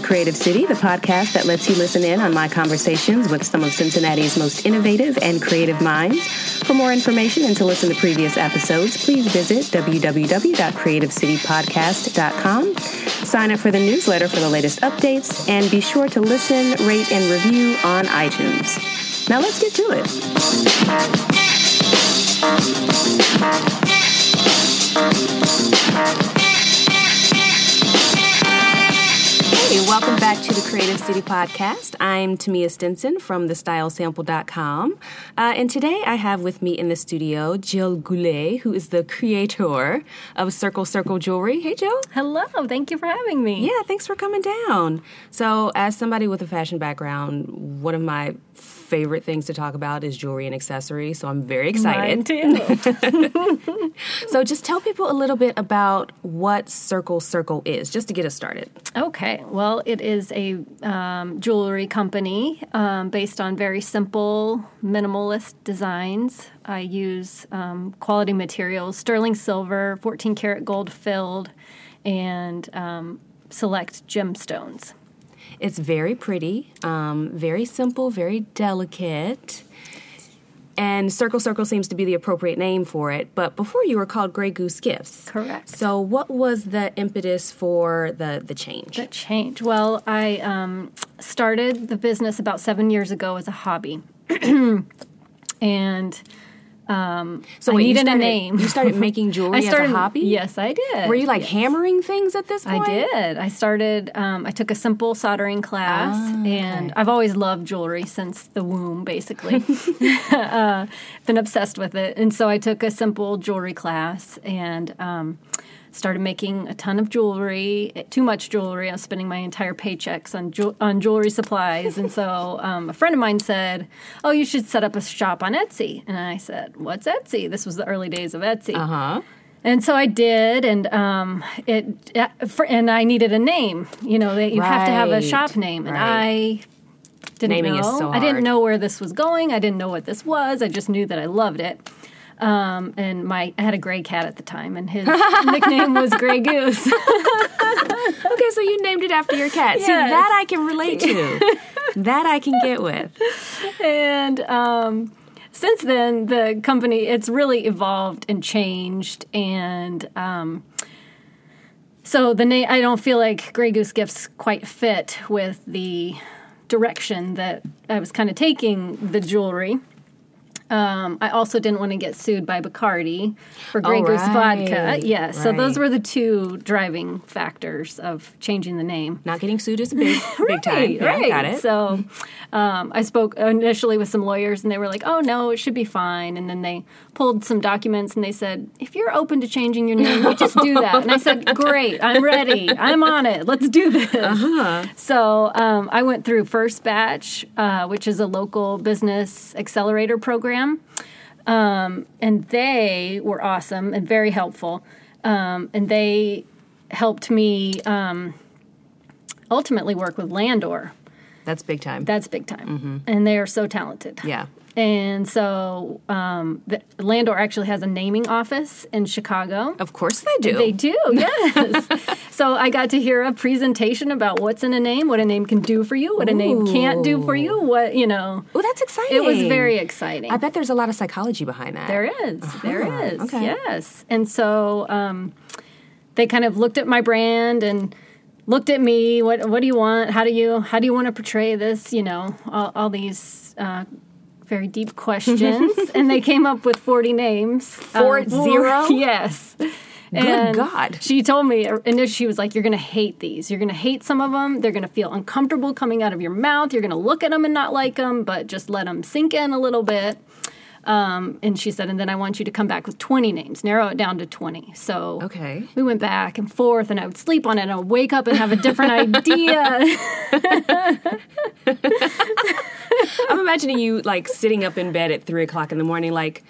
to Creative City, the podcast that lets you listen in on my conversations with some of Cincinnati's most innovative and creative minds. For more information and to listen to previous episodes, please visit www.creativecitypodcast.com. Sign up for the newsletter for the latest updates, and be sure to listen, rate, and review on iTunes. Now let's get to it. Hey, welcome back to the Creative City Podcast. I'm Tamia Stinson from thestylesample.com. Uh, and today I have with me in the studio Jill Goulet, who is the creator of Circle Circle Jewelry. Hey, Jill. Hello. Thank you for having me. Yeah, thanks for coming down. So, as somebody with a fashion background, one of my favorite things to talk about is jewelry and accessories, so I'm very excited. So just tell people a little bit about what Circle Circle is, just to get us started. Okay, well, it is a um, jewelry company um, based on very simple, minimalist designs. I use um, quality materials, sterling silver, 14 karat gold filled, and um, select gemstones. It's very pretty, um, very simple, very delicate. And Circle Circle seems to be the appropriate name for it. But before you were called Grey Goose Gifts. Correct. So, what was the impetus for the, the change? The change. Well, I um, started the business about seven years ago as a hobby. and um, so wait, I needed started, a name. You started making jewelry started, as a hobby. Yes, I did. Were you like yes. hammering things at this point? I did. I started. Um, I took a simple soldering class, ah, and okay. I've always loved jewelry since the womb. Basically, uh, been obsessed with it, and so I took a simple jewelry class and. Um, started making a ton of jewelry, too much jewelry. I was spending my entire paychecks on ju- on jewelry supplies, and so um, a friend of mine said, "Oh, you should set up a shop on Etsy." And I said, "What's Etsy?" This was the early days of Etsy. Uh huh. And so I did, and um, it, for, and I needed a name. You know, you right. have to have a shop name, and right. I didn't Naming know. Is so I didn't know where this was going. I didn't know what this was. I just knew that I loved it. Um, and my I had a gray cat at the time, and his nickname was Gray Goose. okay, so you named it after your cat. Yes. See, that I can relate to. that I can get with. And um, since then, the company it's really evolved and changed, and um, so the name I don't feel like Gray Goose Gifts quite fit with the direction that I was kind of taking the jewelry. Um, I also didn't want to get sued by Bacardi for Oh, Goose right. vodka. Yeah, so those were the two driving factors of changing the name. Not getting sued is a big, big time. Right, Yeah, right. got it. So um, I spoke initially with some lawyers, and they were like, "Oh no, it should be fine." And then they pulled some documents, and they said, "If you're open to changing your name, you just do that." And I said, "Great, I'm ready. I'm on it. Let's do this." Uh-huh. So um, I went through First Batch, uh, which is a local business accelerator program. Um, and they were awesome and very helpful. Um, and they helped me um, ultimately work with Landor. That's big time. That's big time. And they are so talented. yeah. And so um, the, Landor actually has a naming office in Chicago. Of course they do. They do, yes. so I got to hear a presentation about what's in a name, what a name can do for you, what a name can't do for you, what, you know. Oh, that's exciting. It was very exciting. I bet there's a lot of psychology behind that. There is. There is. okay. Yes. And so um, they kind of looked at my brand and looked at me. What What do you want? How do you How do you want to portray this? You know, all, all these. Uh, very deep questions, and they came up with forty names. Four zero? Yes. Good God. She told me, and she was like, "You're going to hate these. You're going to hate some of them. They're going to feel uncomfortable coming out of your mouth. You're going to look at them and not like them, but just let them sink in a little bit." Um, and she said, and then I want you to come back with 20 names, narrow it down to 20. So Okay. we went back and forth, and I would sleep on it, and I would wake up and have a different idea. I'm imagining you like sitting up in bed at three o'clock in the morning, like,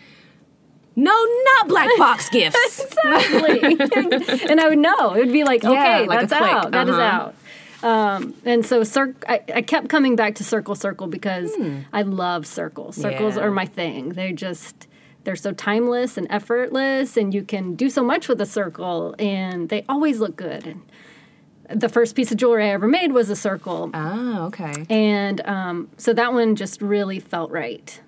no, not black box gifts. exactly. and I would know. It would be like, Yeah, okay, like that's out. That is Uh-huh. out. Um, and so cir- I, I kept coming back to Circle Circle because I love circles. Circles Hmm. Yeah. are my thing. They're just they're so timeless and effortless, and you can do so much with a circle, and they always look good. And the first piece of jewelry I ever made was a circle. Ah, okay. And um, so that one just really felt right.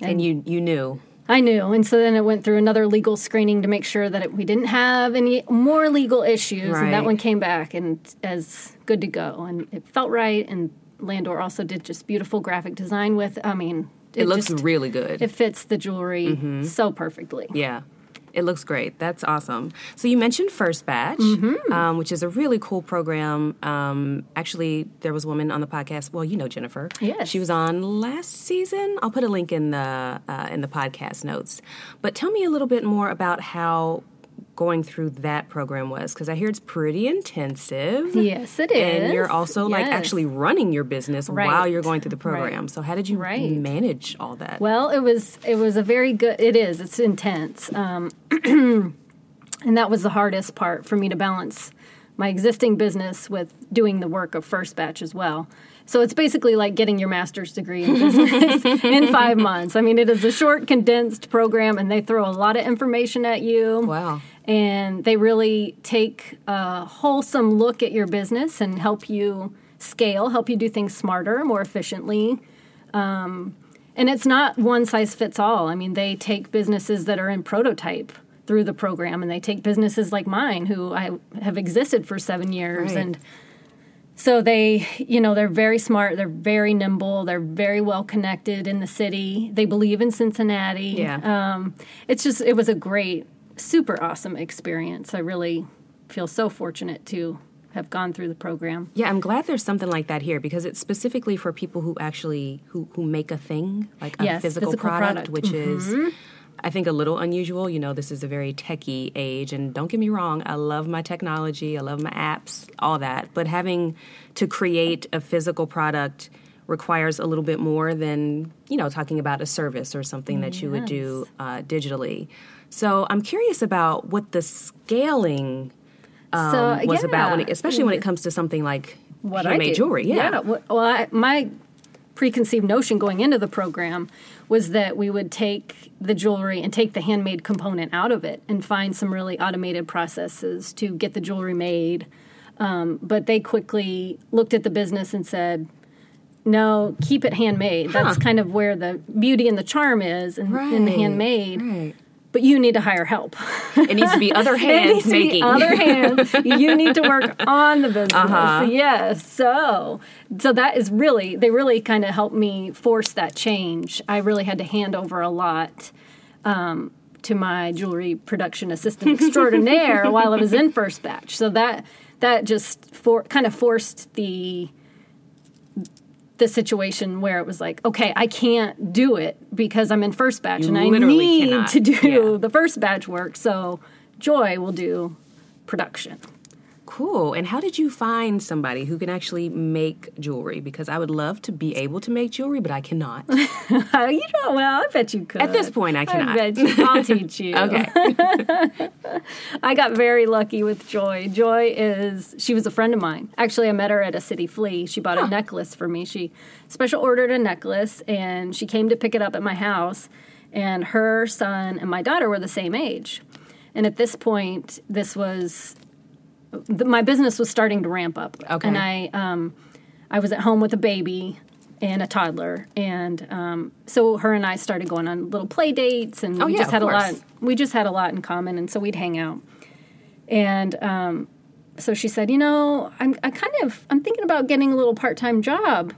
And, you you knew. I knew. And so then it went through another legal screening to make sure that it, we didn't have any more legal issues. And that one came back and as good to go. And it felt right. And Landor also did just beautiful graphic design with, I mean, It, looks just- really good. it fits the jewelry Mm-hmm. so perfectly. Yeah. It looks great. That's awesome. So you mentioned First Batch, Mm-hmm. um, which is a really cool program. Um, actually, there was a woman on the podcast. Well, you know Jennifer. Yes. She was on last season. I'll put a link in the uh, in the podcast notes. But tell me a little bit more about how going through that program was, because I hear it's pretty intensive. Yes, it And you're also like actually running your business while you're going through the program. Right. So how did you Right. manage all that? Well, it was it was a very good. It is. It's intense, um, and that was the hardest part for me to balance my existing business with doing the work of First Batch as well. So it's basically like getting your master's degree in business in five months. I mean, it is a short, condensed program, and they throw a lot of information at you. Wow. And they really take a wholesome look at your business and help you scale, help you do things smarter, more efficiently. Um, and it's not one size fits all. I mean, they take businesses that are in prototype through the program, and they take businesses like mine, who I have existed for seven years, Right. and so they, you know, they're very smart. They're very nimble. They're very well connected in the city. They believe in Cincinnati. Yeah. Um, it's just, it was a great, super awesome experience. I really feel so fortunate to have gone through the program. Yeah, I'm glad there's something like that here because it's specifically for people who actually who who make a thing like a Yes, physical, physical product, product. Mm-hmm. which is I think a little unusual. You know, this is a very techie age, and don't get me wrong, I love my technology, I love my apps, all that. But having to create a physical product requires a little bit more than you know talking about a service or something that you would do uh, digitally. So I'm curious about what the scaling um, So, was about, when it, especially when it comes to something like what I handmade do. jewelry. Yeah. Well, well, I, my preconceived notion going into the program was that we would take the jewelry and take the handmade component out of it and find some really automated processes to get the jewelry made. Um, but they quickly looked at the business and said, no, keep it handmade. That's kind of where the beauty and the charm is in, in the handmade. right. But you need to hire help. It needs to be other It hands needs to be making. other hands. You need to work on the business. Uh-huh. Yes. So, so that is really they really kind of helped me force that change. I really had to hand over a lot um, to my jewelry production assistant extraordinaire while I was in first batch. So that that just for kind of forced the the situation where it was like, okay, I can't do it because I'm in first batch You and I need cannot. to do Yeah. the first batch work. So Joy will do production. Cool. And how did you find somebody who can actually make jewelry? Because I would love to be able to make jewelry, but I cannot. you know, well, I bet you could. At this point, I cannot. bet you. I'll teach you. Okay. I got very lucky with Joy. Joy is she was a friend of mine. Actually, I met her at a city flea. She bought a necklace for me. She special ordered a necklace and she came to pick it up at my house. And her son and my daughter were the same age. And at this point, this was my business was starting to ramp up. Okay. And I um, I was at home with a baby and a toddler, and um, so her and I started going on little play dates, and Oh, we yeah, just had a lot. We just had a lot in common, and so we'd hang out. And um, so she said, "You know, I'm I kind of I'm thinking about getting a little part time job."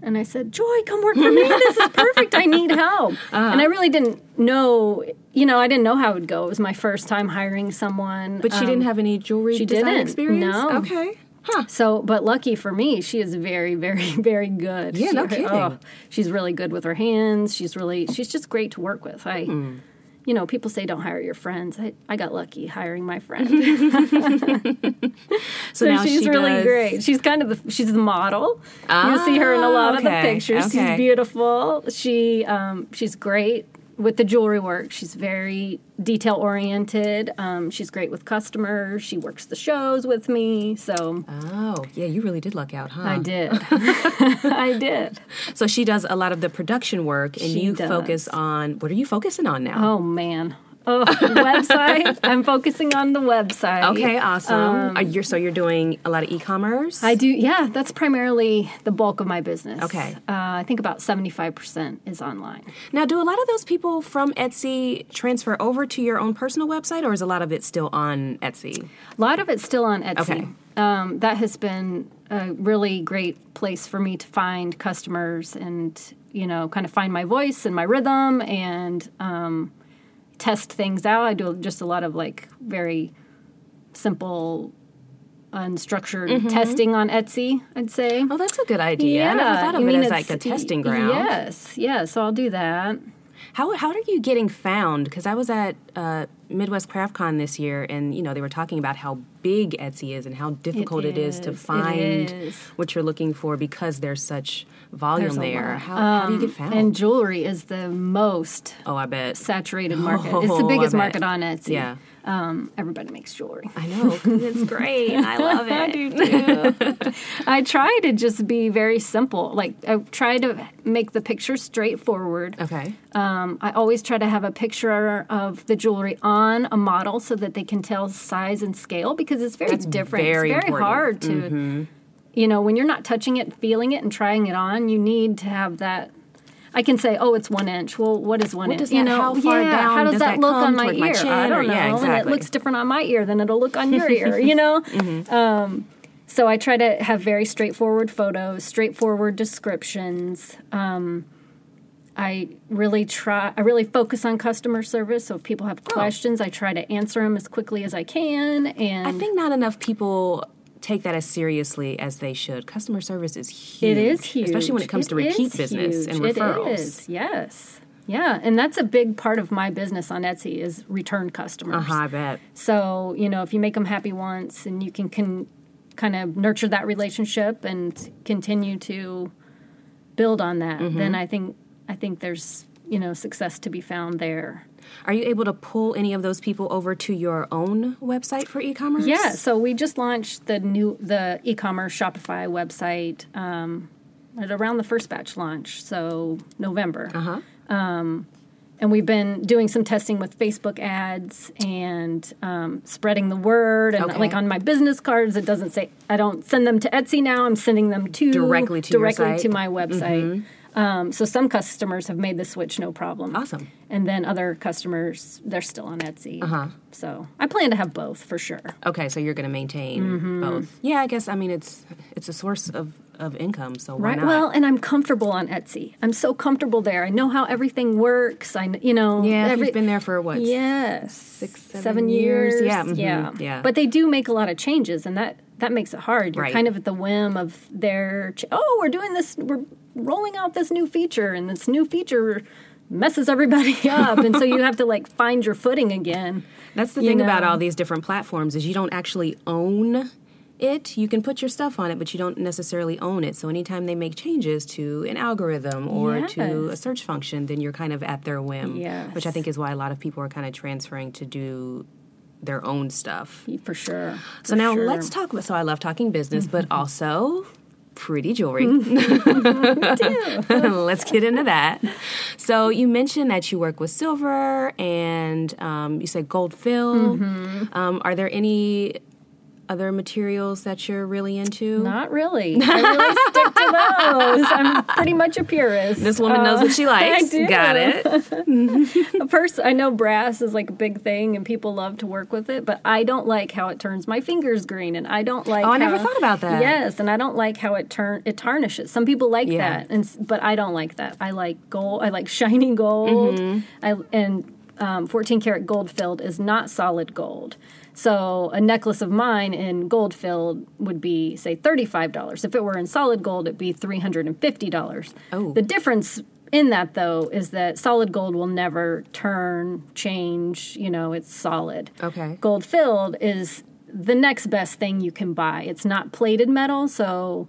And I said, "Joy, come work for me. This is perfect. I need help." Uh-huh. And I really didn't know, you know, I didn't know how it would go. It was my first time hiring someone. But she Um, didn't have any jewelry she design didn't. experience? No. Okay. Huh. So, but lucky for me, she is very, very, very good. Yeah, no kidding. oh, she's really good with her hands. She's really, she's just great to work with. I, Hmm. You know, people say don't hire your friends. I, I got lucky hiring my friend. So, so now she's she really does- great. She's kind of the, she's the model. you see her in a lot of the pictures. okay. She's beautiful. She, um, she's great with the jewelry work. She's very detail oriented. Um, she's great with customers. She works the shows with me. So Oh, yeah, you really did luck out, huh? I did. I did. So she does a lot of the production work, and She you does. focus on what are you focusing on now? Oh man. Oh, website. I'm focusing on the website. Okay, awesome. Are you, so you're doing a lot of e-commerce? I do, yeah, that's primarily the bulk of my business. Okay. Uh, I think about 75% is online. now, do a lot of those people from Etsy transfer over to your own personal website, or is a lot of it still on Etsy? A lot of it's still on Etsy. Okay. Um, that has been a really great place for me to find customers and, you know, kind of find my voice and my rhythm and um, test things out. I do just a lot of like very simple, unstructured mm-hmm. testing on Etsy, I'd say. Oh, that's a good idea. I never thought of mean, it as like a testing ground. Yes, yeah. So I'll do that. How how are you getting found? Because I was at uh, Midwest Craft Con this year, and you know they were talking about how big Etsy is and how difficult it is, to find is. what you're looking for because there's such volume There's there. lot. Um, How, how do you get found? And jewelry is the most oh, I bet. saturated market. it's Oh, the biggest market on Etsy. Yeah. Um, everybody makes jewelry. I know it's great. I love it. I do too. I try to just be very simple. Like I try to make the picture straightforward. Okay. Um, I always try to have a picture of the jewelry on a model so that they can tell size and scale because it's very That's different. very it's very important. Mm-hmm. hard to, you know, when you're not touching it, feeling it, and trying it on, you need to have that. I can say, oh, it's one inch. Well, what is one What inch? does you that- know, how far yeah, down how does, does that, that look on my ear? my I don't know. yeah, And it looks different on my ear than it'll look on your ear. You know. Mm-hmm. Um, so I try to have very straightforward photos, straightforward descriptions. Um, I really try. I really focus on customer service. So if people have questions, I try to answer them as quickly as I can. And I think not enough people take that as seriously as they should. Customer service is huge. It is huge, especially when it comes to repeat business and referrals. It is, yes, yeah, and that's a big part of my business on Etsy is return customers. Uh-huh, I bet. So you know, if you make them happy once, and you can, can kind of nurture that relationship and continue to build on that, Mm-hmm. then I think I think there's you know success to be found there. Are you able to pull any of those people over to your own website for e-commerce? Yeah, so we just launched the new the e-commerce Shopify website um, at around the first batch launch, so November. Uh-huh. And we've been doing some testing with Facebook ads and um, spreading the word. And Okay. like on my business cards, it doesn't say I don't send them to Etsy now. I'm sending them to Directly to your directly? Mm-hmm. to my website. Um, so some customers have made the switch no problem. Awesome. And then other customers, they're still on Etsy. Uh-huh. So I plan to have both for sure. Okay, so you're going to maintain Mm-hmm. both. Yeah, I guess I mean it's it's a source of of income, so why Right. not? Well, and I'm comfortable on Etsy. I'm so comfortable there. I know how everything works. I, you know, yeah, every, you've been there for what? Yes, Six, seven, seven years? years. Yeah, mhm, yeah, yeah. But they do make a lot of changes, and that that makes it hard. You're Right. kind of at the whim of their. Ch- oh, we're doing this. We're rolling out this new feature, and this new feature messes everybody up, and so you have to like find your footing again. That's the thing about all these different platforms is you don't actually own it. You can put your stuff on it, but you don't necessarily own it. So anytime they make changes to an algorithm or to a search function, then you're kind of at their whim. Yes. Which I think is why a lot of people are kind of transferring to do their own stuff. For sure. So for now sure. let's talk about. So I love talking business, but also pretty jewelry. let's get into that. So you mentioned that you work with silver, and um, you said gold fill. Um, are there any other materials that you're really into? Not really. I really stick to those. I'm pretty much a purist. This woman knows what she likes. I do. Got it. Person, I know brass is like a big thing, and people love to work with it. But I don't like how it turns my fingers green, and I don't like. Oh, I never thought about that. Yes, and I don't like how it turn it tarnishes. Some people like Yeah. that, and but I don't like that. I like gold. I like shiny gold. Mm-hmm. I and um, 14 karat gold filled is not solid gold. So a necklace of mine in gold filled would be say $35. If it were in solid gold, it'd be $350. Oh. The difference in that though is that solid gold will never turn, change, you know, it's solid. Okay. Gold filled is the next best thing you can buy. It's not plated metal, so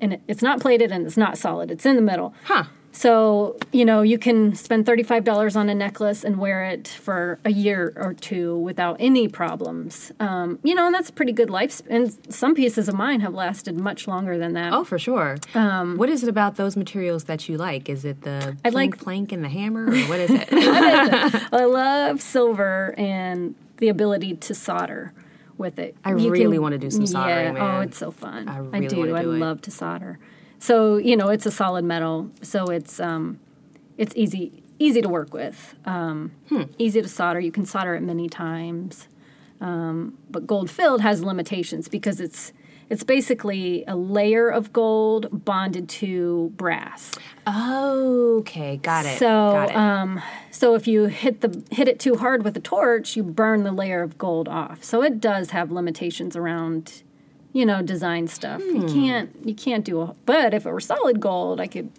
and it's not plated and it's not solid. It's in the middle. Huh. So, you know, you can spend $35 on a necklace and wear it for a year or two without any problems. Um, you know, and that's a pretty good life. And some pieces of mine have lasted much longer than that. Oh, for sure. Um, what is it about those materials that you like? Is it the I like plank and the hammer, or what is it? I love silver and the ability to solder with it. I you really can, want to do some soldering. Yeah, man. oh, it's so fun. I, really I do. do I it. love to solder. So you know, it's a solid metal, so it's um, it's easy easy to work with, um, hmm. easy to solder. You can solder it many times, um, but gold filled has limitations because it's it's basically a layer of gold bonded to brass. okay, got it. So, got it. Um, so if you hit the hit it too hard with a torch, you burn the layer of gold off. So it does have limitations around you know, design stuff. Hmm. You can't you can't do a but if it were solid gold, I could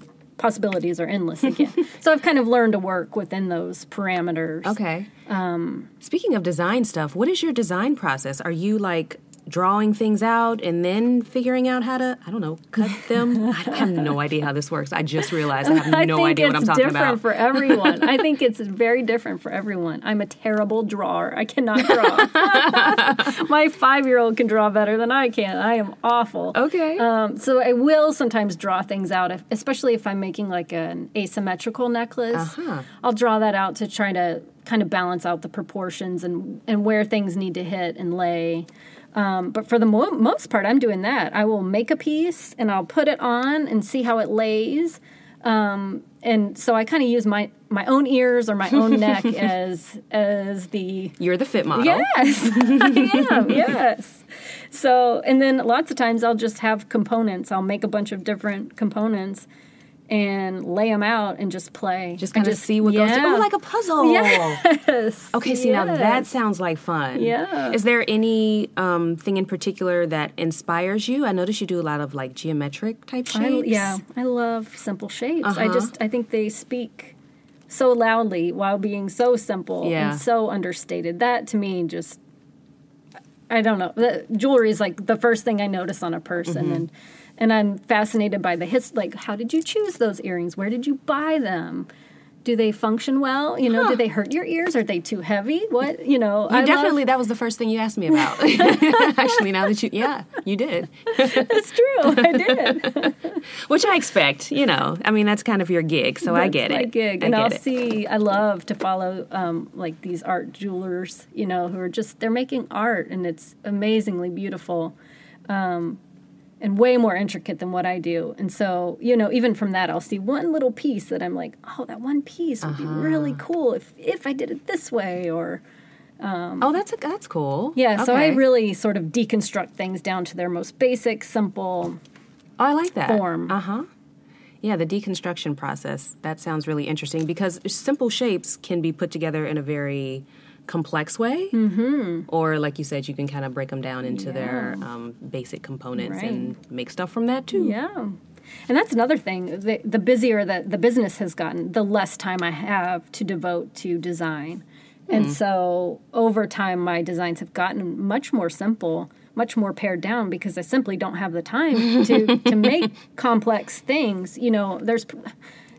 possibilities are endless again. so I've kind of learned to work within those parameters. Okay. Um, Speaking of design stuff, what is your design process? Are you like drawing things out and then figuring out how to I don't know cut them. I have no idea how this works. I just realized I have no idea what I'm talking about. It's different for everyone. I think it's very different for everyone. I'm a terrible drawer. I cannot draw. My five year old can draw better than I can. I am awful. Okay. Um, so I will sometimes draw things out, if, especially if I'm making like an asymmetrical necklace. Uh-huh. I'll draw that out to try to kind of balance out the proportions and and where things need to hit and lay. Um, but for the mo- most part, I'm doing that. I will make a piece and I'll put it on and see how it lays. Um, and so I kind of use my my own ears or my own neck as as the you're the fit model. Yes, I am. Yes. So and then lots of times I'll just have components. I'll make a bunch of different components and lay them out and just play. Just kind of see what yeah. goes. Oh, like a puzzle. Yes. Okay. See yes. now that sounds like fun. Yeah. Is there any um, thing in particular that inspires you? I notice you do a lot of like geometric type shapes. I, yeah, I love simple shapes. Uh-huh. I just I think they speak so loudly while being so simple yeah. and so understated. That to me just I don't know. The jewelry is like the first thing I notice on a person mm-hmm. and and I'm fascinated by the his like how did you choose those earrings? Where did you buy them? Do they function well? You know, huh. do they hurt your ears? Are they too heavy? What you know? You I definitely love... that was the first thing you asked me about. Actually, now that you yeah, you did. That's true. I did. Which I expect. You know, I mean that's kind of your gig, so that's I get my it. gig, I and I'll it. see. I love to follow um, like these art jewelers. You know, who are just they're making art, and it's amazingly beautiful. Um, and way more intricate than what I do. And so, you know, even from that, I'll see one little piece that I'm like, oh, that one piece would uh-huh. be really cool if if I did it this way, or. Um, oh, that's a, that's cool. Yeah, okay. so I really sort of deconstruct things down to their most basic, simple. Oh, I like that form. Uh huh. Yeah, the deconstruction process. That sounds really interesting because simple shapes can be put together in a very complex way, mm-hmm. or like you said, you can kind of break them down into yeah. their um, basic components right. and make stuff from that too. Yeah. And that's another thing. The, the busier that the business has gotten, the less time I have to devote to design. And so over time, my designs have gotten much more simple, much more pared down because I simply don't have the time to, to make complex things. You know, there's,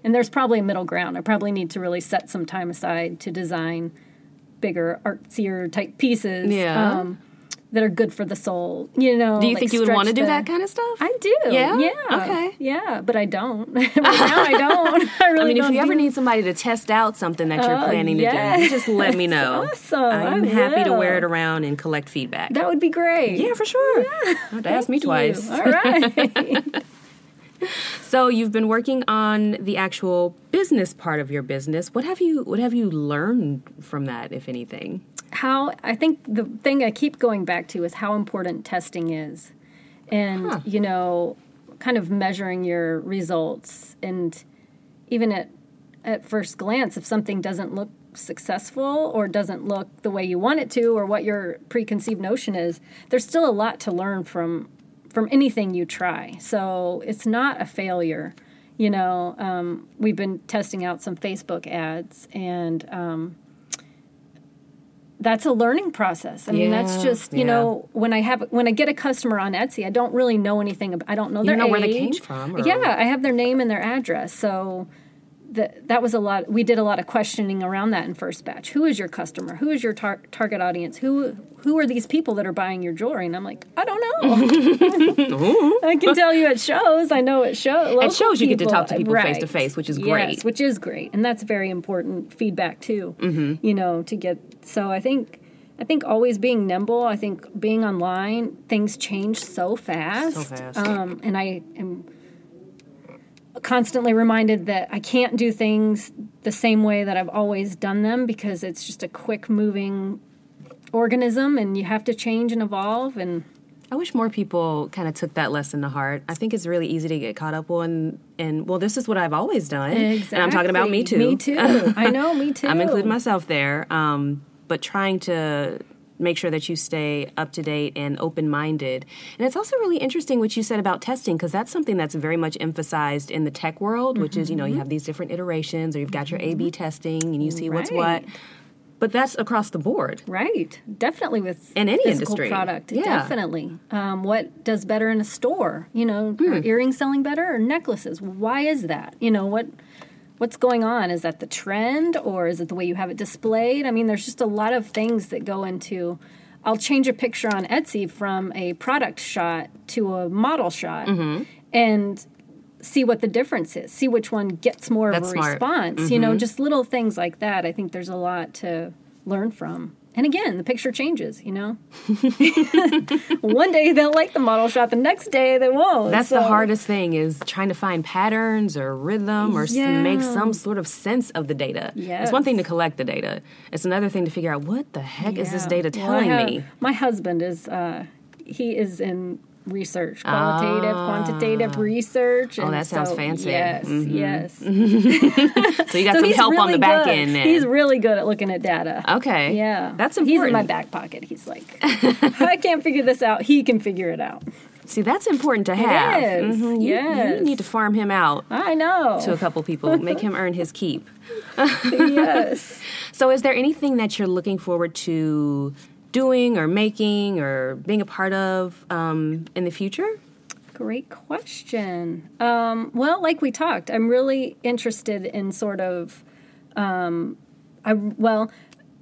and there's probably a middle ground. I probably need to really set some time aside to design bigger, artsier type pieces. Yeah. Um, that are good for the soul, you know. Do you like think you would want to do that kind of stuff? I do. Yeah. Yeah. Okay. Yeah, but I don't. right now, I don't. I really. Don't. I mean, if you ever need somebody to test out something that you're uh, planning yes. to do, just let me know. Awesome. I'm I happy will. to wear it around and collect feedback. That would be great. Yeah, for sure. Yeah. Don't ask me you. twice. All right. so you've been working on the actual business part of your business. What have you What have you learned from that, if anything? How I think the thing I keep going back to is how important testing is, and Huh. you know, kind of measuring your results, and even at at first glance, if something doesn't look successful or doesn't look the way you want it to or what your preconceived notion is there's still a lot to learn from from anything you try. So it's not a failure. You know um, we've been testing out some facebook ads and um, that's a learning process. I mean that's just you yeah. know when i have when i get a customer on etsy i don't really know anything about i don't know You their know where they came from, or- yeah i have their name and their address. So that that was a lot. We did a lot of questioning around that in first batch. Who is your customer? Who is your tar- target audience? Who who are these people that are buying your jewelry? And I'm like, I don't know. I can tell you at shows. I know at shows. At shows, you get to talk to people face to face, which is great. Yes, which is great, and that's very important feedback too. Mm-hmm. You know, to get. So I think. I think always being nimble. I think being online, things change so fast. So fast. Um, and I am constantly reminded that I can't do things the same way that I've always done them because it's just a quick moving organism and you have to change and evolve and I wish more people kind of took that lesson to heart. I think it's really easy to get caught up on, and well, this is what I've always done. Exactly. And I'm talking about me too. Me too. I know, me too. I'm including myself there. Um, but trying to make sure that you stay up to date and open minded. And it's also really interesting what you said about testing because that's something that's very much emphasized in the tech world, which is, you know, you have these different iterations or you've got your A B testing and you see what's what. But that's across the board. Right, definitely with In any industry. product. Yeah. Definitely. Um, what does better in a store? You know, Hmm. are earrings selling better or necklaces? Why is that? You know what? What's going on? Is that the trend or is it the way you have it displayed? I mean, there's just a lot of things that go into. I'll change a picture on Etsy from a product shot to a model shot, Mm-hmm. and see what the difference is. See which one gets more That's of a smart. response. You know, just little things like that. I think there's a lot to learn from. And again, the picture changes, you know? One day they'll like the model shot, the next day they won't. That's the hardest thing is trying to find patterns or rhythm or Yeah. make some sort of sense of the data. Yes. It's one thing to collect the data. It's another thing to figure out what the heck is this Yeah. data Well, telling have- me. My husband is, uh, he is in research, qualitative, quantitative research. Oh, and that sounds so- fancy. Yes, Mhm. yes. So you got So some help on the back good. end then. He's really good at looking at data. okay. Yeah. That's important. He's in my back pocket. He's like, I can't figure this out. He can figure it out. See, that's important to have. is. Mhm. You, Yes. you need to farm him out I know. to a couple people, make him earn his keep. yes. So, is there anything that you're looking forward to doing or making or being a part of um, in the future? Great question. Um, well, like we talked, I'm really interested in sort of, um, I well,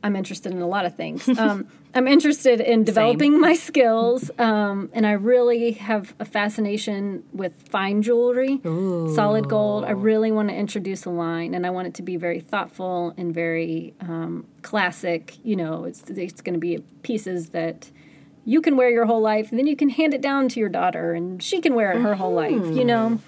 I'm interested in a lot of things. Um, I'm interested in developing my skills, um, and I really have a fascination with fine jewelry, solid gold. I really want to introduce a line, and I want it to be very thoughtful and very um, classic. You know, it's it's going to be pieces that you can wear your whole life, and then you can hand it down to your daughter, and she can wear it her whole life. You know,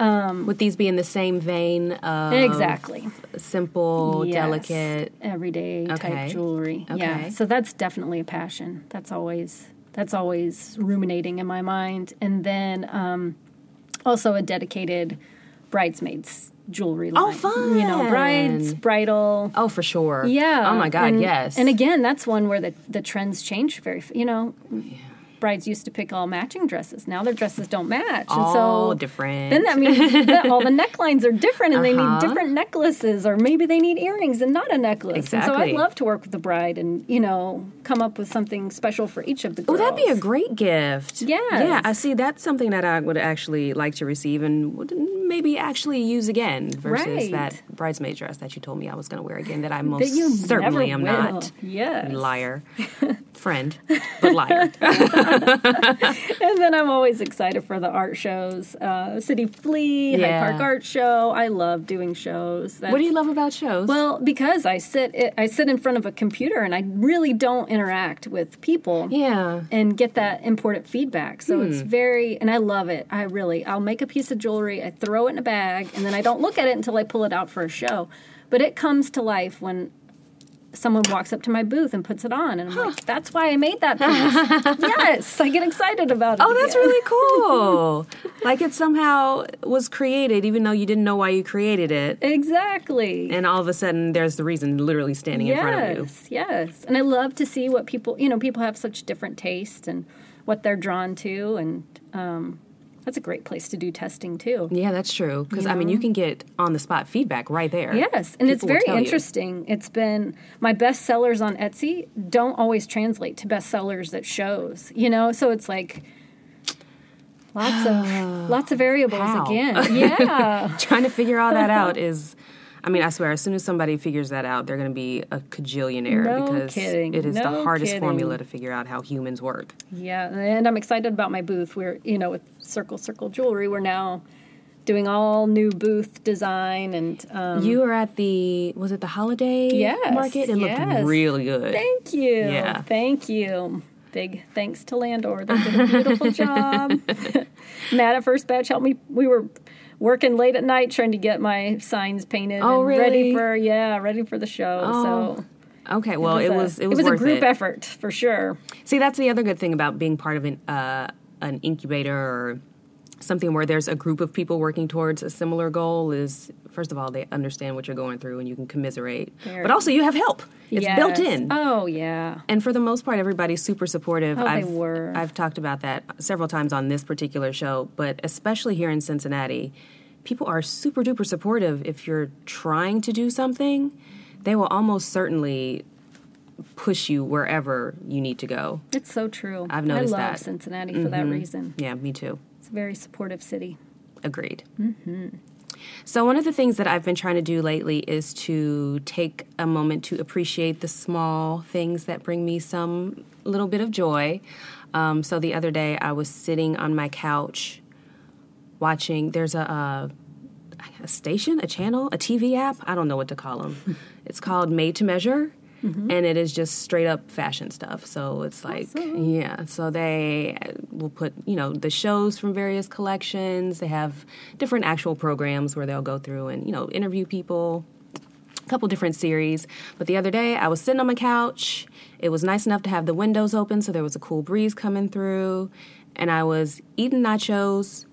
Would these be in the same vein of exactly. simple, Yes. delicate? everyday Okay. type jewelry. Yeah, so that's definitely a passion. That's always that's always ruminating in my mind, and then um, also a dedicated bridesmaids jewelry line. Oh, fun. You know, brides, bridal. Oh, for sure. Yeah. Oh my God. and, yes. And again, that's one where the the trends change very. You know, brides used to pick all matching dresses. Now their dresses don't match, and so different. then that means that all the necklines are different, and they Uh-huh. need different necklaces, or maybe they need earrings and not a necklace. And so I'd love to work with the bride and you know come up with something special for each of the girls. Oh, that'd be a great gift. Yeah. Yeah, I see. That's something that I would actually like to receive and would maybe actually use again versus Right. that bridesmaid dress that you told me I was going to wear again that I that most you certainly am will. not. Yes. Liar. Friend, but liar. And then I'm always excited for the art shows. Uh, City Flea, Yeah. Hyde Park Art Show. I love doing shows. what do you love about shows? Well, because I sit I sit in front of a computer and I really don't interact with people. yeah. and get that important feedback. So Hmm. it's very, and I love it. I really, I'll make a piece of jewelry, I throw it in a bag, and then I don't look at it until I pull it out for a show. But it comes to life when someone walks up to my booth and puts it on, and I'm like, that's why I made that piece. yes, I get excited about it. Oh, that's really cool. like it somehow was created, even though you didn't know why you created it. Exactly. And all of a sudden, there's the reason literally standing in front of you. Yes, yes. And I love to see what people, you know, people have such different tastes and what they're drawn to. And um, that's a great place to do testing too. Yeah, that's true. Because, I mean, you can get on the spot feedback right there. Yes, and it's People will very tell you. interesting. It's been my best sellers on Etsy don't always translate to best sellers at shows, you know? So it's like lots of lots of variables How? again. Yeah. Trying to figure all that out is I mean, I swear, as soon as somebody figures that out, they're going to be a cajillionaire No because kidding. it is the hardest kidding. formula to figure out how humans work. Yeah, and I'm excited about my booth. We're, you know, with Circle Circle Jewelry, we're now doing all new booth design and um, You were at the was it the holiday Yes, market? It yes. looked really good. Thank you. Yeah. Thank you. Big thanks to Landor. They did a beautiful job. Matt at First Batch helped me. We were working late at night trying to get my signs painted Oh, and ready really? for yeah, ready for the show. Oh, so Okay, well, it a- was it was, a group it. effort for sure. See, that's the other good thing about being part of an uh, an incubator or something where there's a group of people working towards a similar goal is first of all they understand what you're going through and you can commiserate, Very- but also you have help. It's built in. Oh yeah. And for the most part, everybody's super supportive. Oh, they I've, were. I've talked about that several times on this particular show, but especially here in Cincinnati, people are super duper supportive. If you're trying to do something, they will almost certainly push you wherever you need to go. It's so true. I've noticed that. I love that. Mm-hmm. Cincinnati for that reason. Yeah, me too. It's a very supportive city. Agreed. So, one of the things that I've been trying to do lately is to take a moment to appreciate the small things that bring me some little bit of joy. Um, so, the other day I was sitting on my couch watching, there's a, a, a station, a channel, a TV app. I don't know what to call them. it's called Made to Measure. Mm-hmm. And it is just straight up fashion stuff. So it's like, yeah. So they will put, you know, the shows from various collections. They have different actual programs where they'll go through and, you know, interview people, a couple different series. But the other day, I was sitting on my couch. It was nice enough to have the windows open, so there was a cool breeze coming through. And I was eating nachos,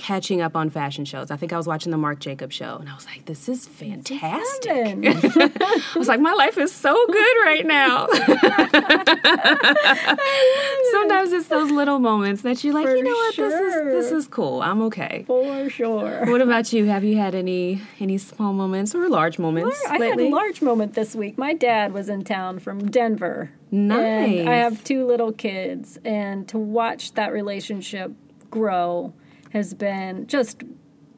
catching up on fashion shows. I think I was watching the Marc Jacobs show, and I was like, "This is fantastic." I was like, "My life is so good right now." Sometimes it's those little moments that you're like, For "You know what? This is this is cool. I'm okay." For sure. What about you? Have you had any any small moments or large moments I had a large moment this week. My dad was in town from Denver. Nice. And I have two little kids, and to watch that relationship grow has been just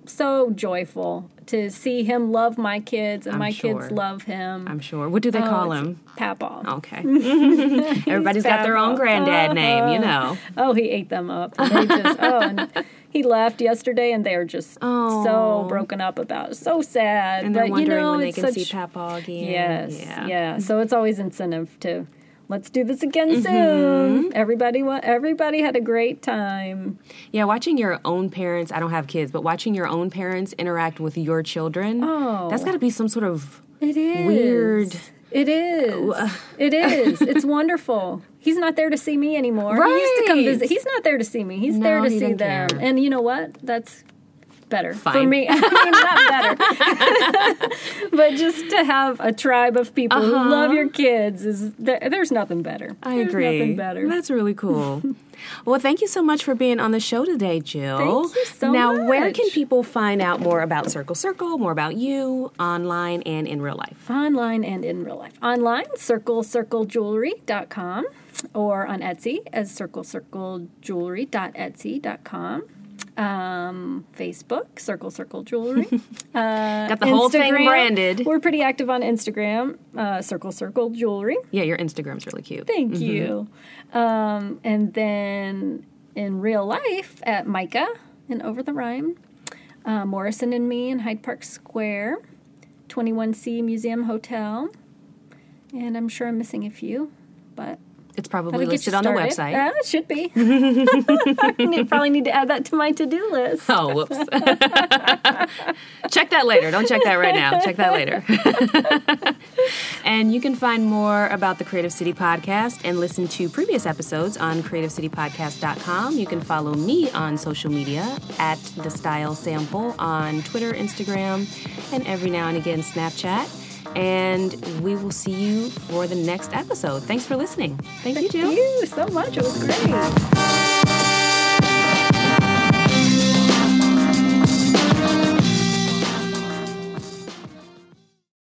so joyful. To see him love my kids and I'm my sure. kids love him. I'm sure. What do they Oh, call him? Papa. Okay. Everybody's got their own granddad name, you know. Oh, he ate them up. They just oh, and he left yesterday, and they're just Oh. so broken up about it. So sad. And they're but you wondering know, when they can such, see Papa again. Yes, Yeah. yeah. So it's always incentive to let's do this again Mm-hmm. soon. Everybody everybody had a great time. Yeah, watching your own parents, I don't have kids, but watching your own parents interact with your children, Oh. that's got to be some sort of It is Weird. It is. It is. It's wonderful. He's not there to see me anymore. He used to come Right. visit. He's not there to see me. He's No, there to he see them. care. And you know what? That's better for me. I mean, not better, but just to have a tribe of people who uh-huh. love your kids is there, there's nothing better. I There's agree. Nothing better. That's really cool. well, thank you so much for being on the show today, Jill. Thank you so now, where can people find out more about Circle Circle, more about you online and in real life? Online and in real life. Online, circlecirclejewelry.com or on Etsy as circlecirclejewelry.etsy.com. Um, Facebook, Circle Circle Jewelry. uh, Got the whole thing branded. We're pretty active on Instagram, uh, Circle Circle Jewelry. Yeah, your Instagram's really cute. Thank you. Um, and then in real life at Micah in Over the Rhine, uh, Morrison and Me in Hyde Park Square, 21C Museum Hotel, and I'm sure I'm missing a few, but It's probably listed on the website. Uh, it should be. I probably need to add that to my to-do list. Oh, whoops. check that later. Don't check that right now. Check that later. and you can find more about the Creative City Podcast and listen to previous episodes on creativecitypodcast.com. You can follow me on social media at The Style Sample on Twitter, Instagram, and every now and again Snapchat. And we will see you for the next episode. Thanks for listening. Thank you, Jill. Thank you so much. It was great.